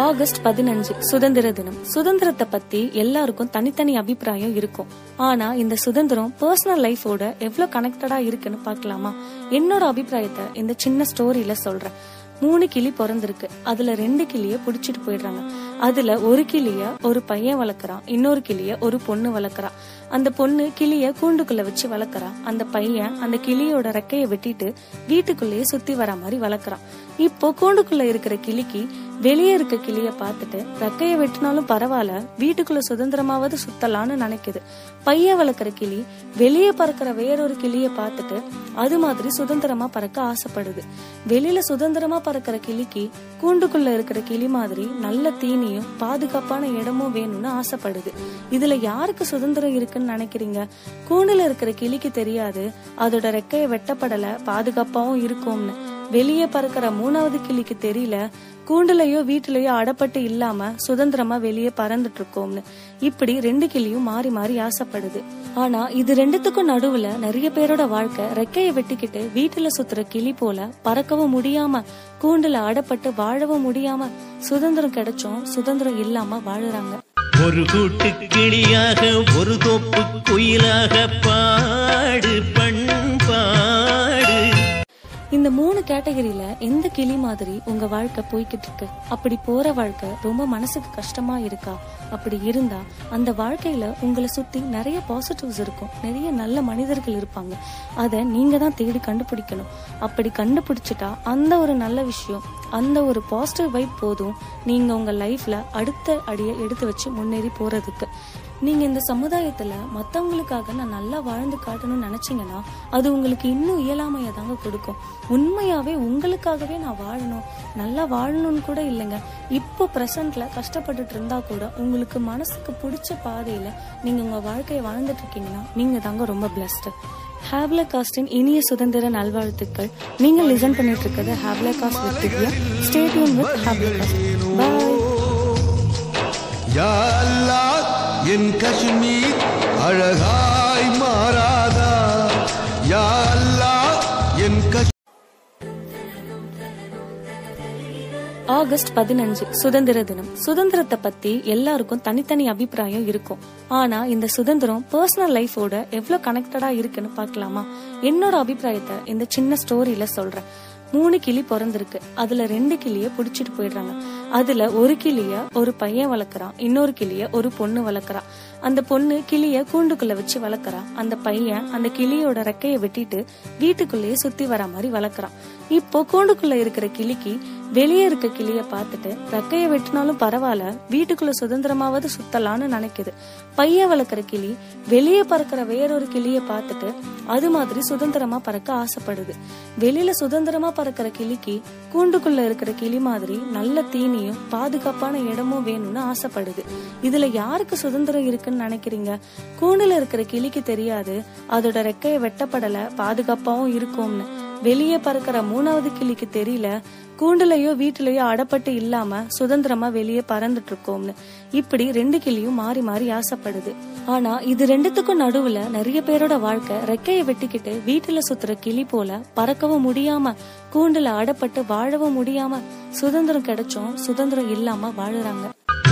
August பதினஞ்சு சுதந்திர தினம். சுதந்திரத்தை பத்தி எல்லாருக்கும் தனித்தனி அபிப்பிராயம் இருக்கும். ஆனா இந்த சுதந்திரம் பர்சனல் லைஃபோட எவ்வளவு கனெக்டடா இருக்குன்னு பார்க்கலாமா? என்னோட அபிப்பிராயத்தை இந்த சின்ன ஸ்டோரியில சொல்றேன். மூணு கிளி பிறந்திருக்கு. அதுல ரெண்டு கிளிய புடிச்சிட்டு போயிடுறாங்க. அதுல ஒரு கிளிய ஒரு பையன் வளர்க்கறான். இன்னொரு கிளிய ஒரு பொண்ணு வளர்க்குறான். அந்த பொண்ணு கிளிய கூண்டுக்குள்ள வச்சு வளர்க்குறான். அந்த பையன் அந்த கிளியோட ரெக்கைய வெட்டிட்டு வீட்டுக்குள்ளேயே சுத்தி வர மாதிரி வளர்க்கறான். இப்போ கூண்டுக்குள்ள இருக்கிற கிளிக்கு வெளியே இருக்க கிளிய பார்த்துட்டு ரெக்கைய வெட்டினாலும் பரவாயில்ல வீட்டுக்குள்ள சுதந்திரமாவது சுத்தலான்னு நினைக்குது. பைய வளர்க்குற கிளி வெளியே பறக்கிற வேறொரு கிளிய பார்த்துட்டு அது மாதிரி சுதந்திரமா பறக்க ஆசைப்படுது. வெளியில சுதந்திரமா பறக்கிற கிளிக்கு கூண்டுக்குள்ள இருக்கிற கிளி மாதிரி நல்ல தீனியும் பாதுகாப்பான இடமும் வேணும்னு ஆசைப்படுது. இதுல யாருக்கு சுதந்திரம் இருக்குன்னு நினைக்கிறீங்க? கூண்டுல இருக்கிற கிளிக்கு தெரியாது. அதோட ரெக்கைய வெட்டப்படல பாதுகாப்பாவும் இருக்கும்னு. வெளியே பறக்கிற மூணாவது கிளிக்கு தெரியல கூண்டுலயோ வீட்டுலயோ அடப்பட்டு இல்லாம சுதந்திரமா வெளியே பறந்துட்டு இருக்கோம்னு இப்படி ரெண்டு கிளியும் மாறி மாறி ஆசைப்படுது. ஆனா இது ரெண்டுத்துக்கும் நடுவுல நிறைய பேரோட வாழ்க்கை ரெக்கைய வெட்டிக்கிட்டு வீட்டுல சுத்துற கிளி போல பறக்கவும் முடியாம கூண்டுல அடப்பட்டு வாழவும் முடியாம சுதந்திரம் கிடைச்சும் சுதந்திரம் இல்லாம வாழுறாங்க. ஒரு கூட்டு கிளியாக ஒரு தோப்பு குயிலாக பாடு பண்பா இந்த மூணு கேட்டகரியில எந்த கிளி மாதிரி உங்க வாழ்க்கை போய்கிட்டு இருக்கு? அப்படி போற வாழ்க்கை ரொம்ப மனசுக்கு கஷ்டமா இருக்கா? அப்படி இருந்தா அந்த வாழ்க்கையில உங்களை சுத்தி நிறைய பாசிட்டிவ்ஸ் இருக்கும். நிறைய நல்ல மனிதர்கள் இருப்பாங்க. அதை நீங்க தான் தேடி கண்டுபிடிக்கணும். அப்படி கண்டுபிடிச்சிட்டா அந்த ஒரு நல்ல விஷயம் அந்த ஒரு பாசிட்டிவ் வைப் போதும். நீங்க உங்க லைஃப்ல அடுத்த அடியை எடுத்து வச்சு முன்னேறி போறதுக்கு. நீங்க இந்த சமுதாயத்துல மத்தவங்களுக்காக நான் நல்லா வாழ்ந்து காட்டணும்னு நினைச்சீங்கன்னா அது உங்களுக்கு இன்னும் இயலாமைய தாங்க கொடுக்கும். உண்மையாவே உங்களுக்காகவே நான் வாழணும். நல்லா வாழணும்னு கூட இல்லைங்க. இப்போ பிரசன்ட்ல கஷ்டப்பட்டுட்டு இருந்தா கூட உங்களுக்கு மனசுக்கு பிடிச்ச பாதையில நீங்க உங்க வாழ்க்கையை வாழ்ந்துட்டு இருக்கீங்கன்னா நீங்க தாங்க ரொம்ப பிளஸ்ட் ஹேவ்ல காஸ்டின் இனிய சுதந்திர நல்வாழ்த்துக்கள். நீங்க லிசன் பண்ணிட்டு இருக்கிறது ஹேவ்ல cast with stadium with ஹேவ்ல cast பாய் என் காஷ்மீர் அழகாய் மாறாதா? யா அல்லா என் ஆகஸ்ட் பதினஞ்சு சுதந்திர தினம். சுதந்திரத்தை பத்தி எல்லாருக்கும் தனித்தனி அபிப்பிராயம் இருக்கும். ஆனா இந்த சுதந்திரம் பர்சனல் லைஃபோட எவ்வளவு கனெக்டடா இருக்குன்னு பாக்கலாமா என்னோட அபிப்பிராயத்தை இந்த சின்ன ஸ்டோரியில சொல்றேன். மூணு கிளி பிறந்திருக்கு. அதுல ரெண்டு கிளிய புடிச்சிட்டு போயிடுறாங்க. அதுல ஒரு கிளிய ஒரு பையன் வளர்க்கறான். இன்னொரு கிளிய ஒரு பொண்ணு வளர்க்குறான் அந்த பொண்ணு கிளிய கூண்டுக்குள்ள வச்சு வளர்க்குறான் அந்த பையன் அந்த கிளியோட ரெக்கைய வெட்டிட்டு வீட்டுக்குள்ளேயே சுத்தி வர மாதிரி வளர்க்கறான். இப்போ கூண்டுக்குள்ள இருக்கிற கிளிக்கு வெளியே இருக்க கிளிய பார்த்துட்டு ரெக்கைய வெட்டினாலும் பரவாயில்ல வீட்டுக்குள்ள சுதந்திரமாவது சுத்தலான்னு நினைக்குது. பைய வளர்க்குற கிளி வெளியே பறக்கிற வேறொரு கிளிய பார்த்துட்டு அது மாதிரி சுதந்திரமா பறக்க ஆசைப்படுது. வெளியில சுதந்திரமா பறக்கிற கிளிக்கு கூண்டுக்குள்ள இருக்கிற கிளி மாதிரி நல்ல தீனியும் பாதுகாப்பான இடமும் வேணும்னு ஆசைப்படுது. இதுல யாருக்கு சுதந்திரம் இருக்குன்னு நினைக்கிறீங்க? கூண்டுல இருக்கிற கிளிக்கு தெரியாது. அதோட ரெக்கைய வெட்டப்படல பாதுகாப்பாவும் இருக்கும்னு. வெளியே பறக்கிற மூணாவது கிளிக்கு தெரியல கூண்டுலயோ வீட்டுலயோ அடப்பட்டு இல்லாம சுதந்திரமா வெளியே பறந்துட்டு இருக்கோம்னு. இப்படி ரெண்டு கிளியும் மாறி மாறி ஆசைப்படுது. ஆனா இது ரெண்டுத்துக்கும் நடுவுல நிறைய பேரோட வாழ்க்கை ரெக்கையை வெட்டிக்கிட்டு வீட்டுல சுத்துற கிளி போல பறக்கவும் முடியாம கூண்டுல அடப்பட்டு வாழவும் முடியாம சுதந்திரம் கிடைச்சும் சுதந்திரம் இல்லாம வாழுறாங்க.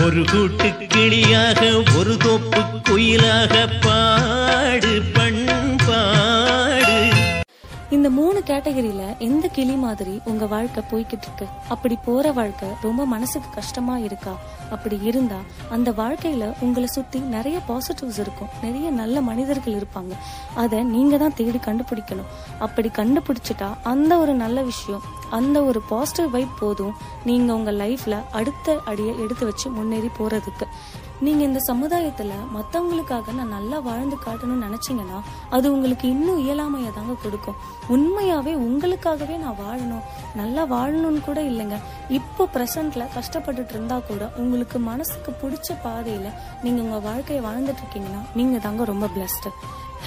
ஒரு கூட்டு கிளியாக ஒரு தோப்பு குயிலாக பாடு இந்த மூணு கேட்டகரியில எந்த கிளி மாதிரி உங்க வாழ்க்கை போய்கிட்டு இருக்கு? அப்படி போற வாழ்க்கை ரொம்ப மனசுக்கு கஷ்டமா இருக்கா? அப்படி இருந்தா அந்த வாழ்க்கையில உங்களை சுத்தி நிறைய பாசிட்டிவ்ஸ் இருக்கும். நிறைய நல்ல மனிதர்கள் இருப்பாங்க. அதை நீங்க தான் தேடி கண்டுபிடிக்கணும். அப்படி கண்டுபிடிச்சிட்டா அந்த ஒரு நல்ல விஷயம் அந்த ஒரு பாசிட்டிவ் வைப் போதும். நீங்க உங்க லைஃப்ல அடுத்த அடியை எடுத்து வச்சு முன்னேறி போறதுக்கு. நீங்க இந்த சமுதாயத்துல மத்தவங்களுக்காக நான் நல்லா வாழ்ந்து காட்டணும்னு நினைச்சீங்கன்னா அது உங்களுக்கு இன்னும் இயலாமைய தாங்க கொடுக்கும். உண்மையாவே உங்களுக்காகவே நான் வாழணும். நல்லா வாழணும்னு கூட இல்லைங்க. இப்போ பிரசன்ட்ல கஷ்டப்பட்டுட்டு இருந்தா கூட உங்களுக்கு மனசுக்கு பிடிச்ச பாதையில நீங்க உங்க வாழ்க்கையை வாழ்ந்துட்டு இருக்கீங்கன்னா நீங்க தாங்க ரொம்ப பிளஸ்ட்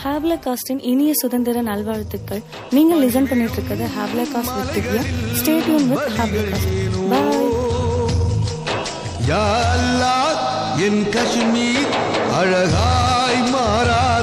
ஹேவ்ல காஸ்டின் இனிய சுதந்திர நல்வாழ்த்துக்கள். நீங்க லிசன் பண்ணிட்டு இருக்கிறது ஹேவ்ல cast with Divya. Stadium with ஹேவ்ல cast பாய் யா என் காஷ்மீர் அழகாய் மாறாதா